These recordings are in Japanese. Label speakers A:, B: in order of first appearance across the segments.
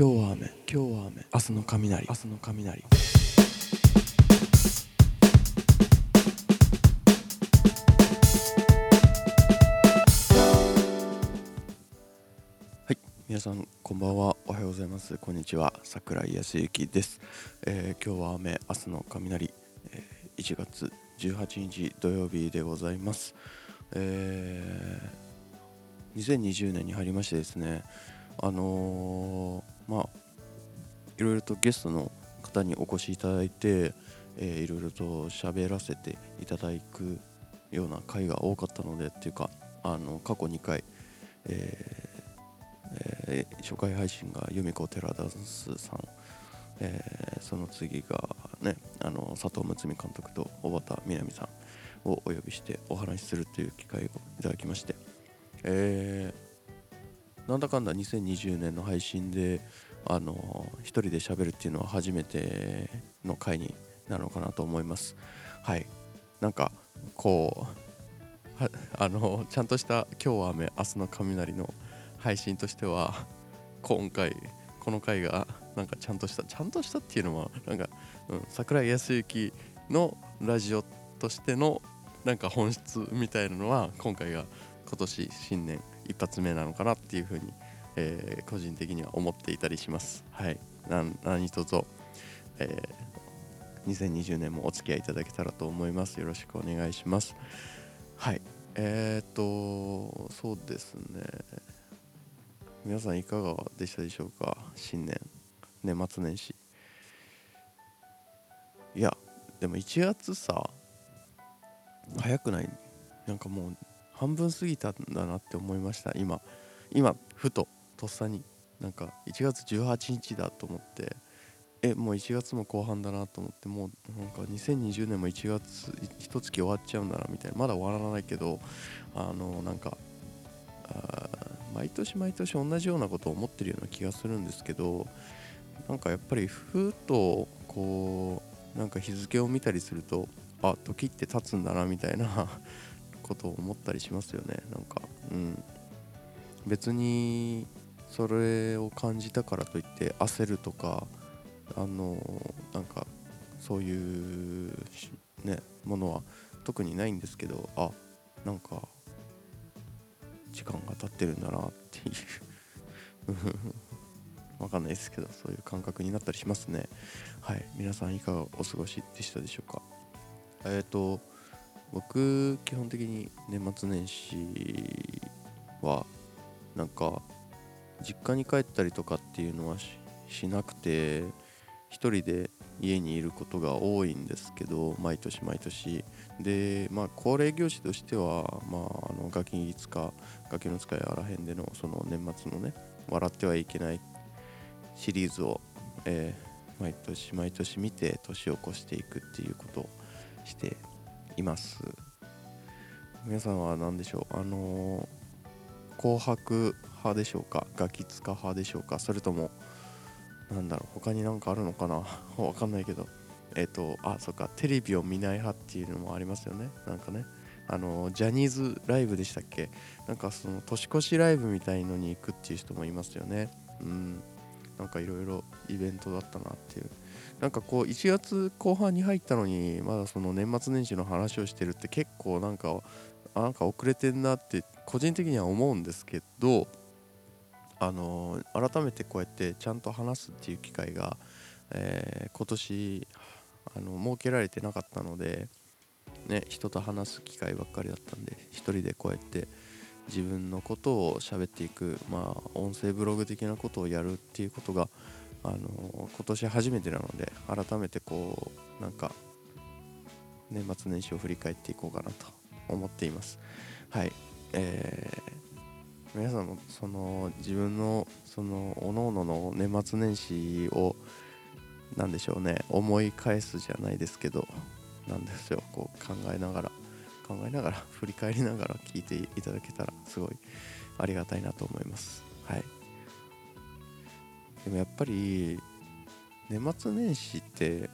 A: 今日は雨。今日は雨。明日の雷。明日の雷。はい。皆さんこんばんは。おはようございます。こんにちは。桜井康之です、えー今日は雨。明日の雷、えー1月18日土曜日でございます。えー2020年に入りましてですね。あのーまあいろいろとゲストの方にお越しいただいて、えーいろいろと喋らせていただくような回が多かったのでっていうかあの過去2回、えーえー初回配信が由美子寺ダンスさん、えーその次がねあの佐藤睦美監督と小畑みなみさんをお呼びしてお話しするという機会をいただきまして、えーなんだかんだ2020年の配信であの一人で喋るっていうのは初めての回になるのかなと思います。はい。なんかこうは あのちゃんとした「今日は雨明日の雷」の配信としては今回この回がなんかちゃんとしたちゃんとしたっていうのはなんか、うん、桜井康之のラジオとしてのなんか本質みたいなのは今回が今年新年一発目なのかなっていうふうに、えー個人的には思っていたりします。はい、何卒、えー2020年もお付き合いいただけたらと思います。よろしくお願いします。はい、えー、っとそうですね。皆さんいかがでしたでしょうか？新年。年末年始。いやでも1月さ早くない？なんかもう半分過ぎたんだなって思いました。今。今ふと。とっさになんか1月18日だと思ってえもう1月も後半だなと思ってもうなんか2020年も1月一月終わっちゃうんだなみたいなまだ終わらないけどあのなんかあ毎年毎年同じようなことを思ってるような気がするんですけどなんかやっぱりふとこうなんか日付を見たりするとあ時って経つんだなみたいなことを思ったりしますよね。なんかうん。別にそれを感じたからといって焦るとかあのなんかそういうねものは特にないんですけどあなんか時間が経ってるんだなっていう。わかんないですけどそういう感覚になったりしますね。はい。皆さんいかがお過ごしでしたでしょうか？えっ、と僕基本的に年末年始はなんか実家に帰ったりとかっていうのはしなくて一人で家にいることが多いんですけど毎年毎年。でまあ恒例行事としてはまああのガキツカガキの使いあらへんでのその年末のね笑ってはいけないシリーズを、えー毎年毎年見て年を越していくっていうことをしています。皆さんは何でしょう？あのー紅白派でしょうか？ガキツカ派でしょうか？それともなんだろう？他になんかあるのかな？わかんないけど。えっ、とあそっか。テレビを見ない派っていうのもありますよね。なんかね。あのジャニーズライブでしたっけ？なんかその年越しライブみたいのに行くっていう人もいますよね。うん。なんかいろいろイベントだったなっていう。なんかこう1月後半に入ったのにまだその年末年始の話をしてるって結構なんかなんか遅れてんなって個人的には思うんですけどあの改めてこうやってちゃんと話すっていう機会が、えー今年あの設けられてなかったので、ね、人と話す機会ばっかりだったんで一人でこうやって自分のことを喋っていく、まあ、音声ブログ的なことをやるっていうことがあの今年初めてなので改めてこうなんか年末年始を振り返っていこうかなと思っています。はい、えー皆さんもその自分のその各々のの年末年始をなんでしょうね思い返すじゃないですけどなんですよこう考えながら考えながら 振り返りながら聞いていただけたらすごいありがたいなと思います。はい。でもやっぱり年末年始って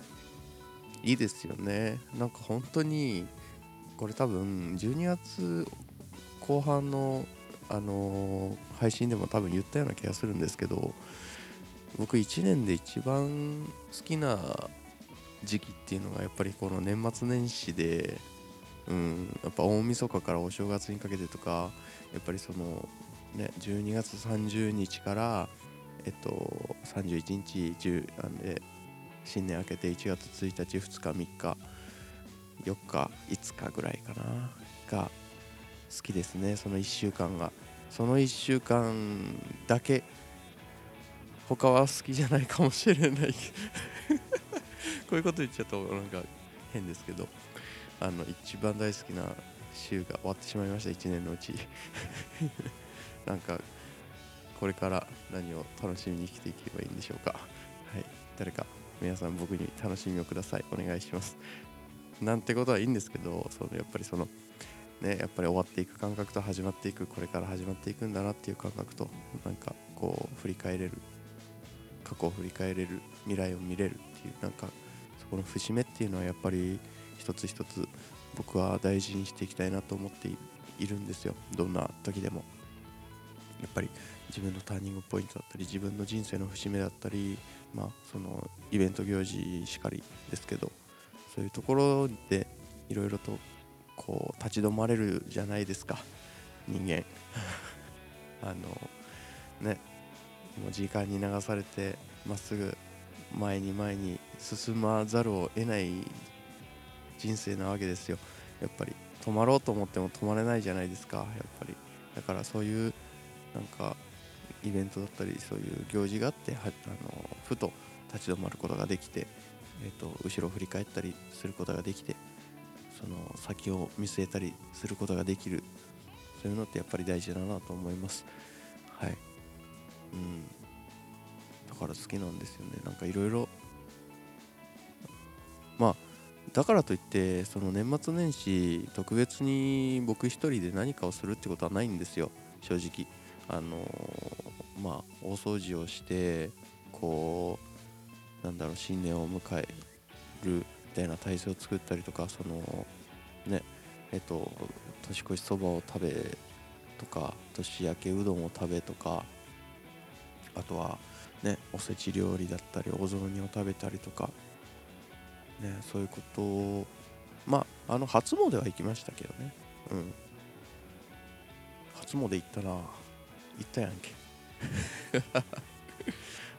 A: いいですよね。なんか本当にこれ多分12月後半のあの配信でも多分言ったような気がするんですけど僕1年で一番好きな時期っていうのがやっぱりこの年末年始で、うん、やっぱ大晦日からお正月にかけてとかやっぱりそのね12月30日からえっと31日10なんで新年明けて1月1日2日3日4日5日ぐらいかなが好きですねその1週間が。その1週間だけ他は好きじゃないかもしれない。こういうこと言っちゃうとなんか変ですけどあの一番大好きな週が終わってしまいました。1年のうち。なんかこれから何を楽しみに生きていけばいいんでしょうか。はい。誰か皆さん僕に楽しみをください。お願いします。なんてことはいいんですけどそのやっぱりそのねやっぱり終わっていく感覚と始まっていくこれから始まっていくんだなっていう感覚となんかこう振り返れる過去を振り返れる未来を見れるっていうなんかそこの節目っていうのはやっぱり一つ一つ僕は大事にしていきたいなと思っているんですよ。どんな時でも。やっぱり自分のターニングポイントだったり自分の人生の節目だったりまあそのイベント行事しかりですけどそういうところでいろいろとこう立ち止まれるじゃないですか。人間。あのね。もう時間に流されてまっすぐ前に前に進まざるを得ない人生なわけですよ。やっぱり。止まろうと思っても止まれないじゃないですか。やっぱり。だからそういうなんかイベントだったりそういう行事があってはあのふと立ち止まることができて、えーと、後ろを振り返ったりすることができてその先を見据えたりすることができるそういうのってやっぱり大事だなと思います。はい。うん。だから好きなんですよね。なんかいろいろまあだからといってその年末年始特別に僕一人で何かをするってことはないんですよ。正直。あのー、まあ大掃除をしてこうなんだろう新年を迎える。たいな体制を作ったりとかそのねえっと年越しそばを食べとか年明けうどんを食べとかあとはねおせち料理だったりお雑煮を食べたりとかねそういうことをまああの初詣は行きましたけどね。うん。初詣行ったな。行ったやんけ。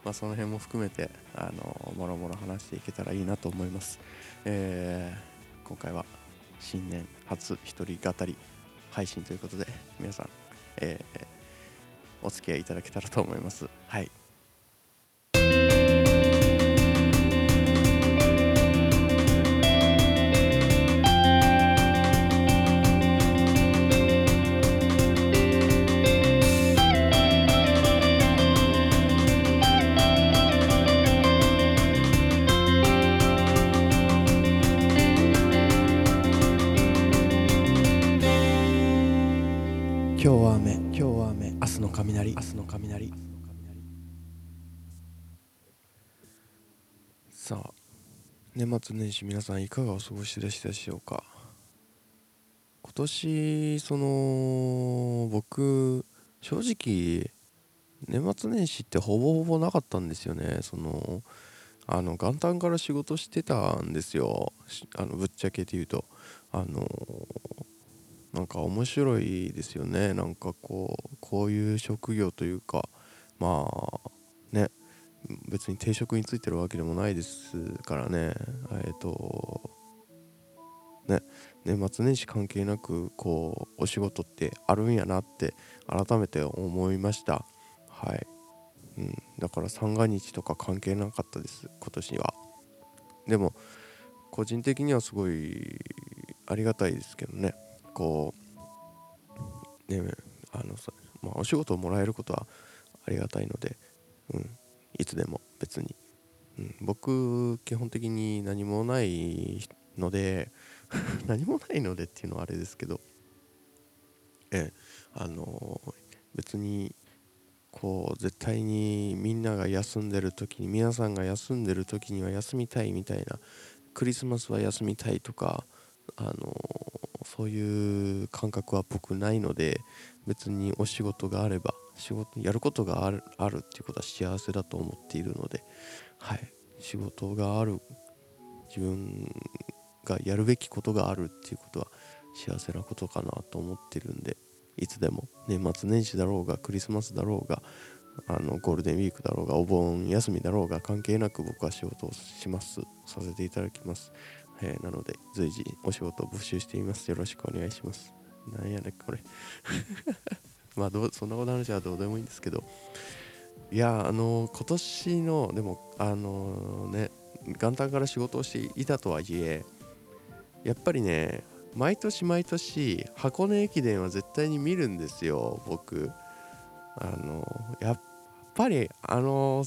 A: まあその辺も含めてあのもろもろ話していけたらいいなと思います、えー、今回は新年初一人語り配信ということで皆さん、えー、お付き合いいただけたらと思います。はい。日の雷。明日の雷。さあ年末年始皆さんいかがお過ごしでしたでしょうか？今年その僕正直年末年始ってほぼほぼなかったんですよね。そのあの元旦から仕事してたんですよ。あのぶっちゃけて言うと。あのなんか面白いですよね。なんかこうこういう職業というかまあね別に定職についてるわけでもないですからね。えっ、ー、とね年末年始関係なくこうお仕事ってあるんやなって改めて思いました。はい、うん、だから三が日とか関係なかったです。今年は。でも個人的にはすごいありがたいですけどね。こうねあのさ、まあ、お仕事をもらえることはありがたいので、うん、いつでも別に、うん、僕基本的に何もないので 何もないのでっていうのはあれですけどえあの別にこう絶対にみんなが休んでる時に皆さんが休んでる時には休みたいみたいなクリスマスは休みたいとかあのそういう感覚は僕ないので別にお仕事があれば仕事やることがあるあるっていうことは幸せだと思っているのではい。仕事がある自分がやるべきことがあるっていうことは幸せなことかなと思ってるんでいつでも年末年始だろうがクリスマスだろうがあのゴールデンウィークだろうがお盆休みだろうが関係なく僕は仕事をしますさせていただきます、えー、なので随時お仕事を募集しています。よろしくお願いします。なんやねこれ。まあどうそんなこと話はどうでもいいんですけど。いやあの今年のでもあのね元旦から仕事をしていたとはいえやっぱりね毎年毎年箱根駅伝は絶対に見るんですよ僕。あのやっぱりあの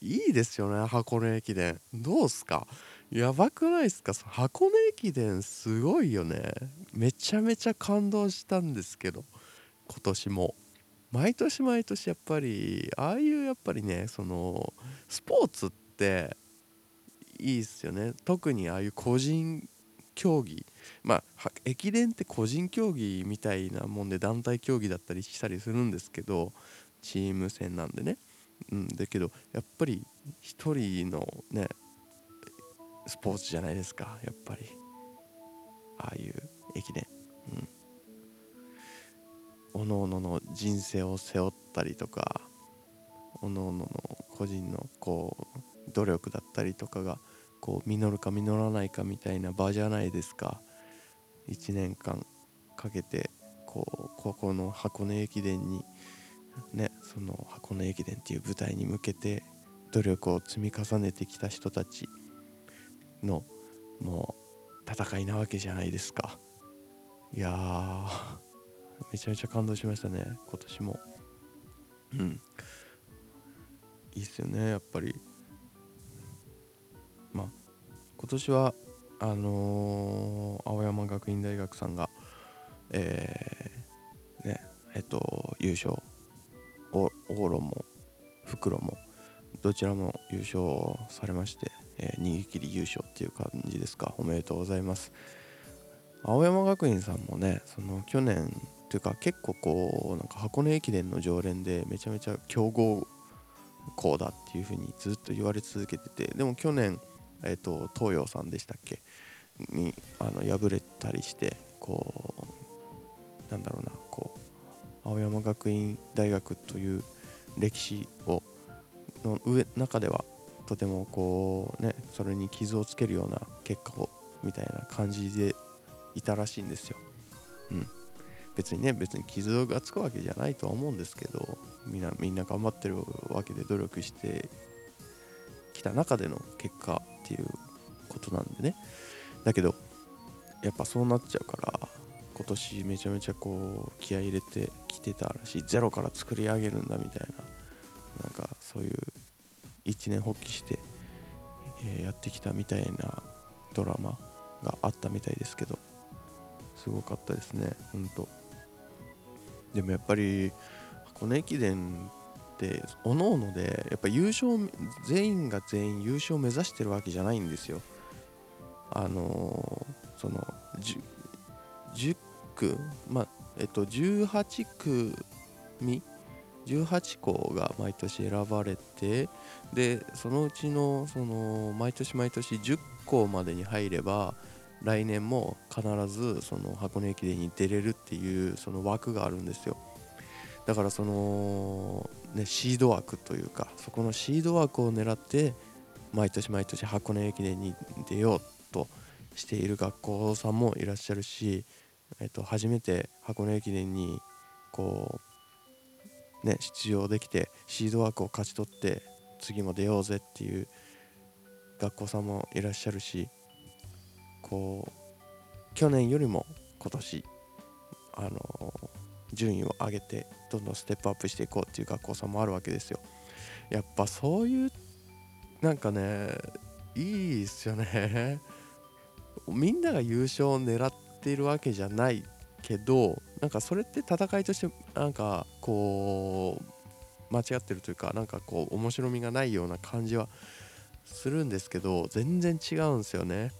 A: いいですよね箱根駅伝。どうすか？やばくないですか？箱根駅伝すごいよね。めちゃめちゃ感動したんですけど今年も。毎年毎年やっぱりああいうやっぱりねそのスポーツっていいっすよね。特にああいう個人競技まあ駅伝って個人競技みたいなもんで団体競技だったりしたりするんですけどチーム戦なんでね、うん、だけどやっぱり一人のねスポーツじゃないですかやっぱり。ああいう駅伝。うん。おのおのの人生を背負ったりとかおのおのの個人のこう努力だったりとかがこう実るか実らないかみたいな場じゃないですか。1年間かけてこうここの箱根駅伝にねその箱根駅伝っていう舞台に向けて努力を積み重ねてきた人たちのもう戦いなわけじゃないですか。いやーめちゃめちゃ感動しましたね今年も。うん。いいっすよねやっぱり。まあ今年はあのー、青山学院大学さんがえー、ねえっと優勝往路も袋もどちらも優勝されまして、えー、逃げ切り優勝っていう感じですか。おめでとうございます。青山学院さんもねその去年というか結構こうなんか箱根駅伝の常連でめちゃめちゃ強豪校だっていう風にずっと言われ続けててでも去年、えーと、東洋さんでしたっけ？にあの敗れたりしてこうなんだろうなこう青山学院大学という歴史をの上中ではとてもこうねそれに傷をつけるような結果をみたいな感じでいたらしいんですよ。うん別にね別に傷がつくわけじゃないとは思うんですけどみんなみんな頑張ってるわけで努力してきた中での結果っていうことなんでね。だけどやっぱそうなっちゃうから今年めちゃめちゃこう気合入れてきてたらしい。ゼロから作り上げるんだみたいな。なんかそういう一年発起して、え、やってきたみたいなドラマがあったみたいですけど。すごかったですねほんと。でもやっぱり箱根駅伝っておのおのでやっぱ優勝全員が全員優勝を目指してるわけじゃないんですよ。あのー、その 10, 10区まあえっと18組18校が毎年選ばれてでそのうちのその毎年毎年10校までに入れば来年も必ずその箱根駅伝に出れるっていうその枠があるんですよ。だからその、ね、シード枠というかそこのシード枠を狙って毎年毎年箱根駅伝に出ようとしている学校さんもいらっしゃるし、えっと、初めて箱根駅伝にこうね出場できてシード枠を勝ち取って次も出ようぜっていう学校さんもいらっしゃるしこう去年よりも今年あの順位を上げてどんどんステップアップしていこうっていう学校さんもあるわけですよ。やっぱそういうなんかねいいっすよね。みんなが優勝を狙っているわけじゃないけどなんかそれって戦いとしてなんかこう間違ってるというかなんかこう面白みがないような感じはするんですけど全然違うんですよね。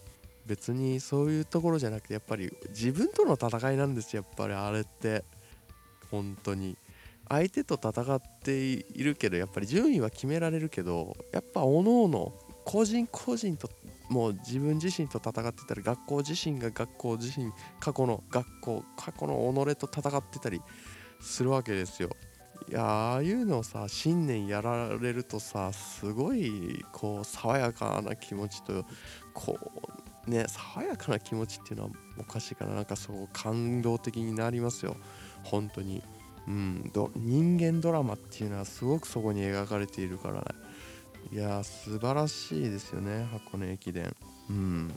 A: 別にそういうところじゃなくてやっぱり自分との戦いなんですよやっぱりあれって。本当に。相手と戦っているけどやっぱり順位は決められるけどやっぱおのおの個人個人ともう自分自身と戦ってたり学校自身が学校自身過去の学校過去の己と戦ってたりするわけですよ。いやああいうのをさ新年やられるとさすごいこう爽やかな気持ちとこうね爽やかな気持ちっていうのはおかしいかな。なんかそう感動的になりますよ。本当に。うん人間ドラマっていうのはすごくそこに描かれているからね。いや素晴らしいですよね箱根駅伝。うん。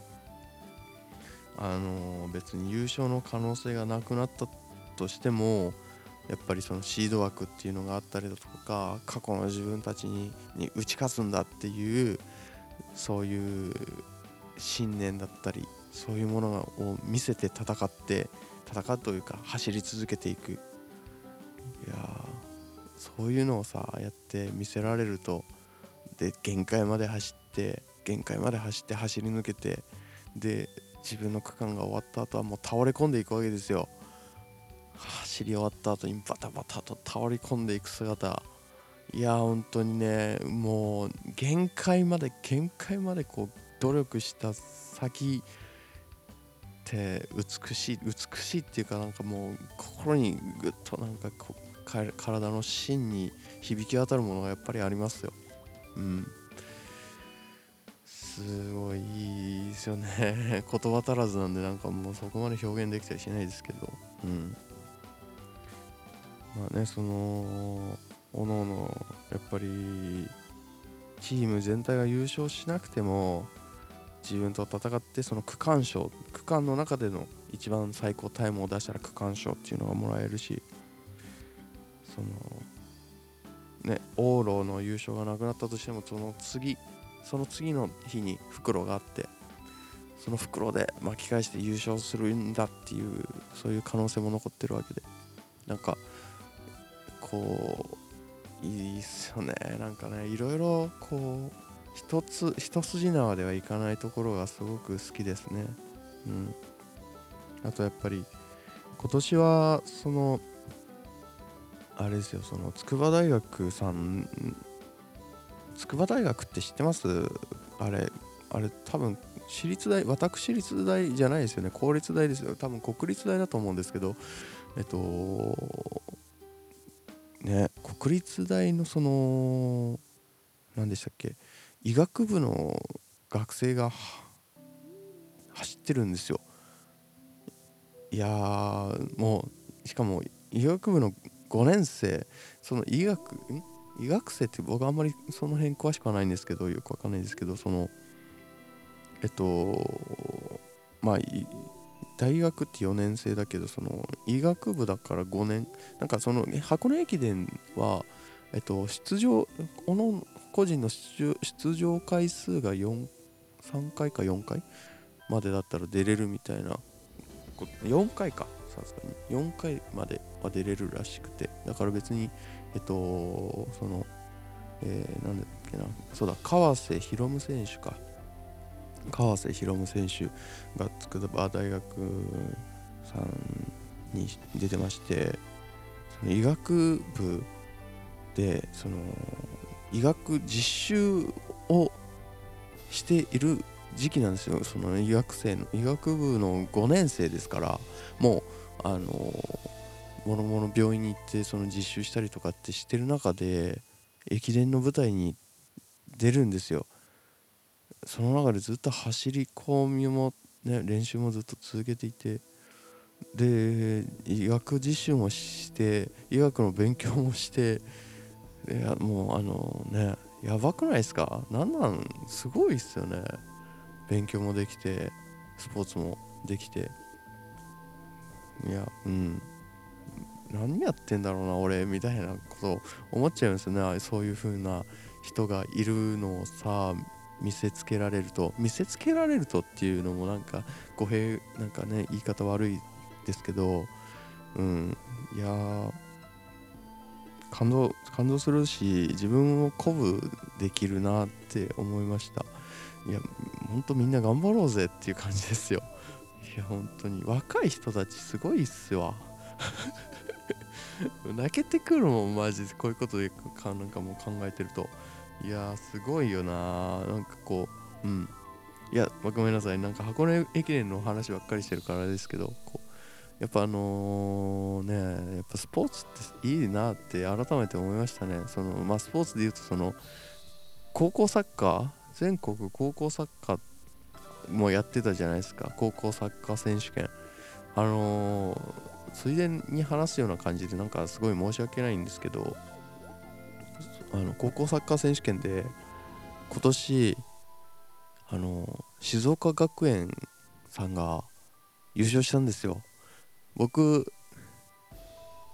A: あのー、別に優勝の可能性がなくなったとしてもやっぱりそのシード枠っていうのがあったりだとか過去の自分たちにに打ち勝つんだっていうそういう信念だったりそういうものを見せて戦って戦うというか走り続けていく。いやそういうのをさやって見せられるとで限界まで走って限界まで走って走り抜けてで自分の区間が終わった後はもう倒れ込んでいくわけですよ。走り終わった後にバタバタと倒れ込んでいく姿。いや本当にねもう限界まで限界までこう努力した先って美しい美しいっていうかなんかもう心にぐっとなんかこう体の芯に響き渡るものがやっぱりありますよ。うん。すごいいいですよね。言葉足らずなんでなんかもうそこまで表現できたりしないですけど。うん。まあねそのおのおのやっぱりチーム全体が優勝しなくても自分と戦ってその区間賞区間の中での一番最高タイムを出したら区間賞っていうのがもらえるしそのね往路の優勝がなくなったとしてもその次その次の日に袋があってその袋で巻き返して優勝するんだっていうそういう可能性も残ってるわけで。なんかこういいっすよね。なんかねいろいろこう一つ一筋縄ではいかないところがすごく好きですね。うん。あとやっぱり今年はそのあれですよその筑波大学さん筑波大学って知ってます？あれあれ多分私立大私立大じゃないですよね。公立大ですよ。多分国立大だと思うんですけどえっとね国立大のその何でしたっけ？医学部の学生が走ってるんですよ。いやもうしかも医学部の5年生。その医学医学生って僕あんまりその辺詳しくはないんですけどよくわかんないですけどそのえっとまあ大学って4年生だけどその医学部だから5年。なんかその箱根駅伝はえっと出場この個人の出場回数が4 3回か4回までだったら出れるみたいな。4回か。さすがに4回までは出れるらしくて。だから別にえっとそのえー、なんだっけな。そうだ。川瀬宏夢選手か。川瀬宏夢選手が筑波大学さんに出てましてその医学部でその医学実習をしている時期なんですよ。その医学生の医学部の5年生ですからもうあのものもの病院に行ってその実習したりとかってしてる中で駅伝の舞台に出るんですよ。その中でずっと走り込みも、ね、練習もずっと続けていてで医学実習もして医学の勉強もしていやもうあのねやばくないですか？なんなん？すごいっすよね。勉強もできてスポーツもできて。いやうん。何やってんだろうな俺みたいなこと思っちゃうんですよね。そういう風な人がいるのをさ見せつけられると。見せつけられるとっていうのもなんか語弊なんかね言い方悪いですけど。うん。いや感動感動するし自分を鼓舞できるなって思いました。いやほんとみんな頑張ろうぜっていう感じですよ。いや本当に。若い人たちすごいっすわ。泣けてくるもんマジで。こういうことでかなんかもう考えてると。いやすごいよななんかこううん。いやごめんなさい。なんか箱根駅伝の話ばっかりしてるからですけどこうやっぱあのねやっぱスポーツっていいなって改めて思いましたね。そのまあスポーツで言うとその高校サッカー全国高校サッカーもやってたじゃないですか。高校サッカー選手権。あのー、ついでに話すような感じでなんかすごい申し訳ないんですけどあの高校サッカー選手権で今年あの静岡学園さんが優勝したんですよ。僕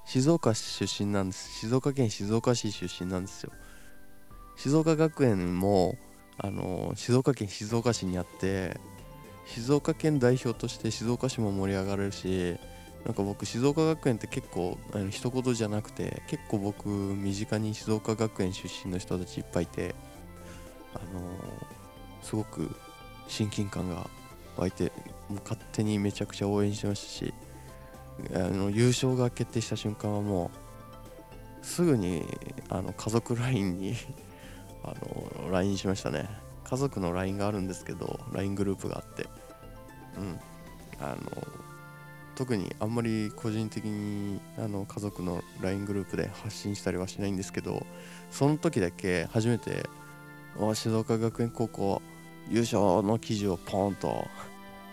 A: 静岡出身なんです。静岡県静岡市出身なんですよ。静岡学園もあの静岡県静岡市にあって静岡県代表として静岡市も盛り上がれるしなんか僕静岡学園って結構あの一言じゃなくて結構僕身近に静岡学園出身の人たちいっぱいいてあのすごく親近感が湧いてもう勝手にめちゃくちゃ応援してましたしあの優勝が決定した瞬間はもうすぐにあの家族 LINE に あの LINE しましたね。家族の LINE があるんですけど LINE グループがあって。うん。あの特にあんまり個人的にあの家族の LINE グループで発信したりはしないんですけどその時だけ初めて静岡学園高校優勝の記事をポンと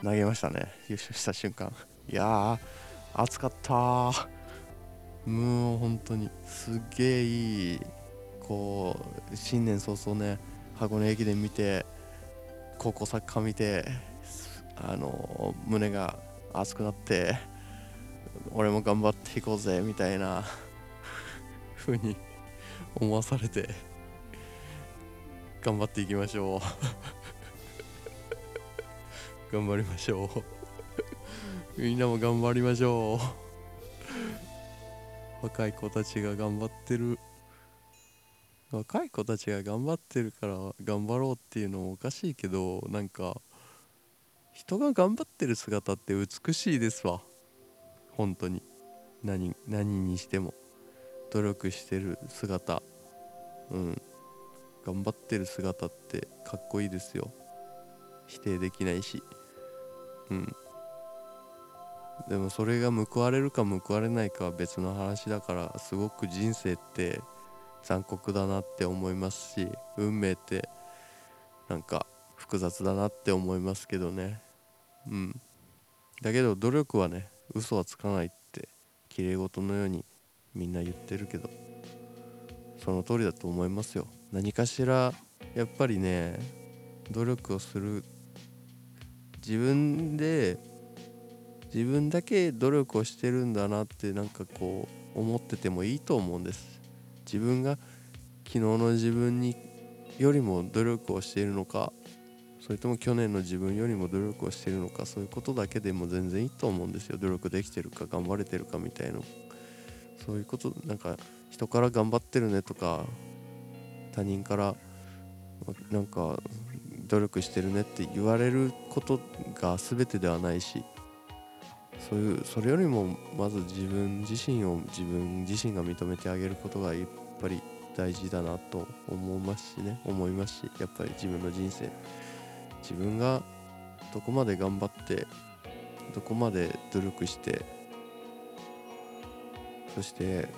A: 投げましたね。優勝した瞬間。いやー暑かった。もう本当にすげえいいこう新年早々ね箱根駅伝見て高校サッカー見てあの胸が熱くなって俺も頑張っていこうぜみたいな風に思わされて頑張っていきましょう。頑張りましょう。みんなも頑張りましょう。若い子たちが頑張ってる。若い子たちが頑張ってるから頑張ろうっていうのもおかしいけどなんか人が頑張ってる姿って美しいですわ。本当に。何何にしても。努力してる姿。うん。頑張ってる姿ってかっこいいですよ。否定できないし。うん。でもそれが報われるか報われないかは別の話だからすごく人生って残酷だなって思いますし運命ってなんか複雑だなって思いますけどね。うん。だけど努力はね嘘はつかないってきれい事のようにみんな言ってるけどその通りだと思いますよ。何かしらやっぱりね努力をする自分で自分だけ努力をしてるんだなってなんかこう思っててもいいと思うんです。自分が昨日の自分によりも努力をしているのかそれとも去年の自分よりも努力をしているのかそういうことだけでも全然いいと思うんですよ。努力できてるか頑張れてるかみたいなそういうことなんか人から頑張ってるねとか他人からなんか努力してるねって言われることが全てではないしそういうそれよりもまず自分自身を自分自身が認めてあげることがやっぱり大事だなと思いますしね。思いますしやっぱり自分の人生自分がどこまで頑張ってどこまで努力してそして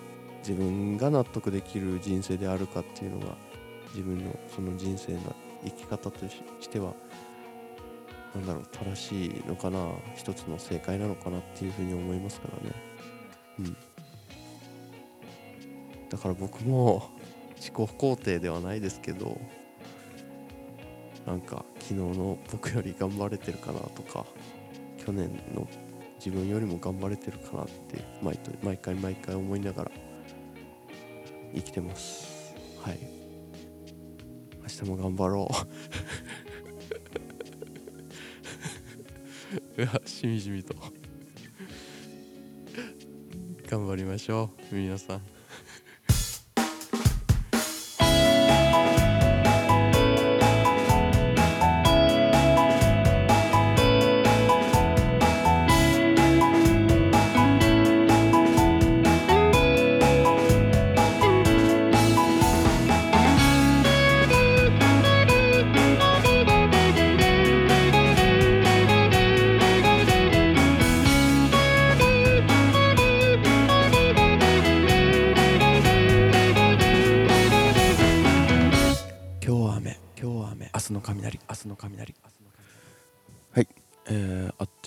A: 自分が納得できる人生であるかっていうのが自分のその人生の生き方としては何だろう正しいのかな一つの正解なのかなっていうふうに思いますからね。うん。だから僕も 自己肯定ではないですけどなんか昨日の僕より頑張れてるかなとか去年の自分よりも頑張れてるかなって毎毎回毎回思いながら生きてます。はい。明日も頑張ろう。うわしみじみと。頑張りましょう皆さん。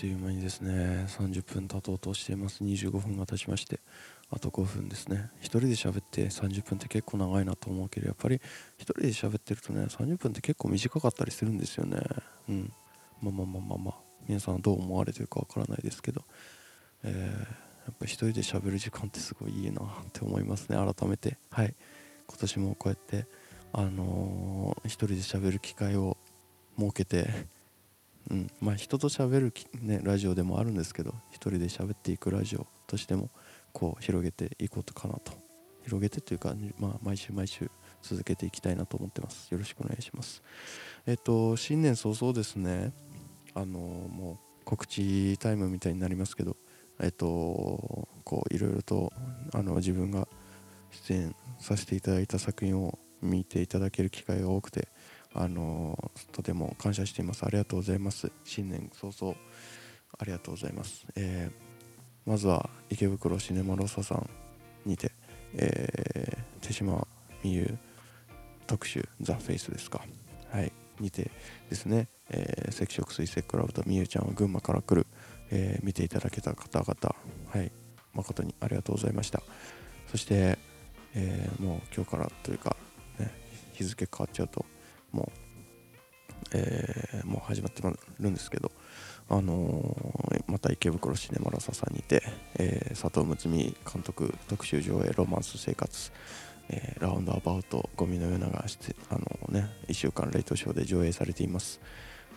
A: という間にですね30分経とうとしています。25分が経ちましてあと5分ですね。1人で喋って30分って結構長いなと思うけどやっぱり1人で喋ってるとね30分って結構短かったりするんですよね。うん。まあまあまあまあまあ。皆さんどう思われてるかわからないですけど。えー、やっぱ一人で喋る時間ってすごいいいなって思いますね。改めて。はい。今年もこうやってあのー、一人で喋る機会を設けてうん。まあ人と喋る、ね、ラジオでもあるんですけど一人で喋っていくラジオとしてもこう広げていこうかなと。広げてというか、まあ、毎週毎週続けていきたいなと思ってます。よろしくお願いします。えっと新年早々ですねあの、もう告知タイムみたいになりますけどえっとこういろいろとあの自分が出演させていただいた作品を見ていただける機会が多くてあのとても感謝しています。ありがとうございます。新年早々ありがとうございます、えー、まずは池袋シネマロサさんにて、えー、手島美優特集ザ・フェイスですか。はい。にてですね、えー、赤色水星クラブとみゆちゃんは群馬から来る、えー、見ていただけた方々はい。誠にありがとうございました。そして、えー、もう今日からというか、ね、日付変わっちゃうともう、えー、もう始まってるんですけど、あのー、また池袋シネマラサさんにて、えー、佐藤睦美監督特集上映「ロマンス生活」え、ラウンドアバウトゴミのようながして、あのね、1週間レイトショーで上映されています、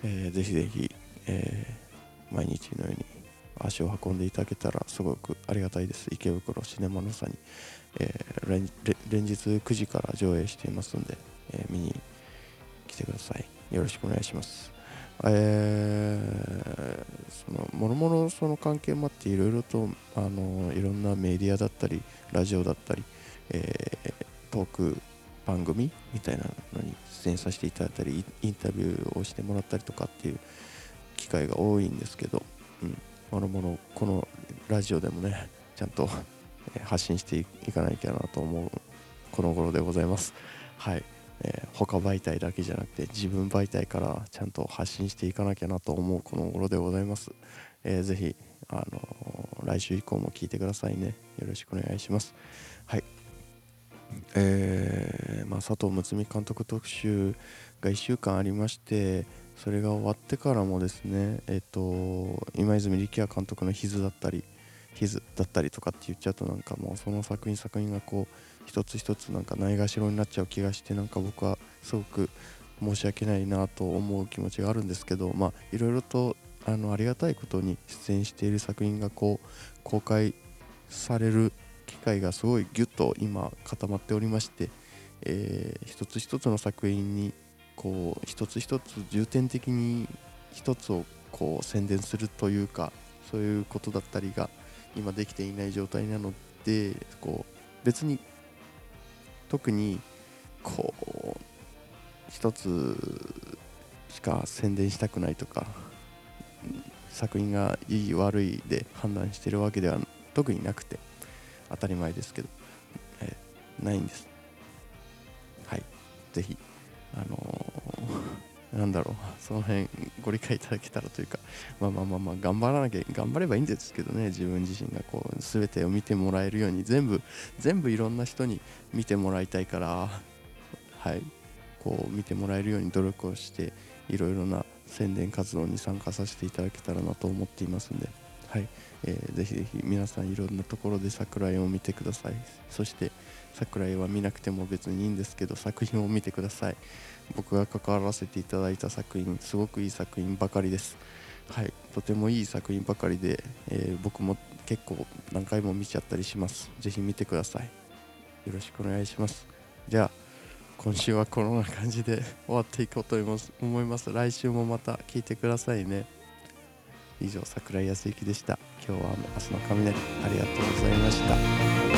A: えー、ぜひぜひ、え、毎日のように足を運んでいただけたらすごくありがたいです。池袋シネマのさに、え、連日9時から上映していますので、えー、見に来てください。よろしくお願いします。えー、そのもろもろその関係もあっていろいろとあのいろんなメディアだったりラジオだったり、えー、トーク番組みたいなのに出演させていただいたりインタビューをしてもらったりとかっていう機会が多いんですけど、うん、もろもろこのラジオでもねちゃんと発信していかなきゃなと思うこの頃でございます。はい、えー、他媒体だけじゃなくて自分媒体からちゃんと発信していかなきゃなと思うこの頃でございます、えー、ぜひあのー、来週以降も聞いてくださいね。よろしくお願いします。はい。えーまあ、佐藤睦美監督特集が1週間ありましてそれが終わってからもですね、えーと、今泉力也監督の「ヒズ」だったり「ヒズ」だったりとかって言っちゃうとなんかもうその作品作品がこう一つ一つなんかないがしろになっちゃう気がしてなんか僕はすごく申し訳ないなと思う気持ちがあるんですけどまあいろいろとあのありがたいことに出演している作品がこう公開される機会がすごいギュッと今固まっておりまして、えー、一つ一つの作品にこう一つ一つ重点的に一つをこう宣伝するというかそういうことだったりが今できていない状態なのでこう別に特にこう一つしか宣伝したくないとか作品がいい悪いで判断してるわけでは特になくて当たり前ですけど、え、ないんです。はい。ぜひあのー、なんだろう。その辺ご理解いただけたらというかまあまあまあまあ頑張らなきゃ頑張ればいいんですけどね。自分自身がこう全てを見てもらえるように全部全部いろんな人に見てもらいたいからはい。こう見てもらえるように努力をしていろいろな宣伝活動に参加させていただけたらなと思っていますんで。はい、えー、ぜひぜひ皆さんいろんなところで桜井を見てください。そして桜井は見なくても別にいいんですけど作品を見てください。僕が関わらせていただいた作品すごくいい作品ばかりです。はいとてもいい作品ばかりで、えー、僕も結構何回も見ちゃったりします。ぜひ見てください。よろしくお願いします。じゃあ今週はこんな感じで 終わっていこうと思います。来週もまた聞いてくださいね。以上桜井康之でした。今日は明日の雷ありがとうございました。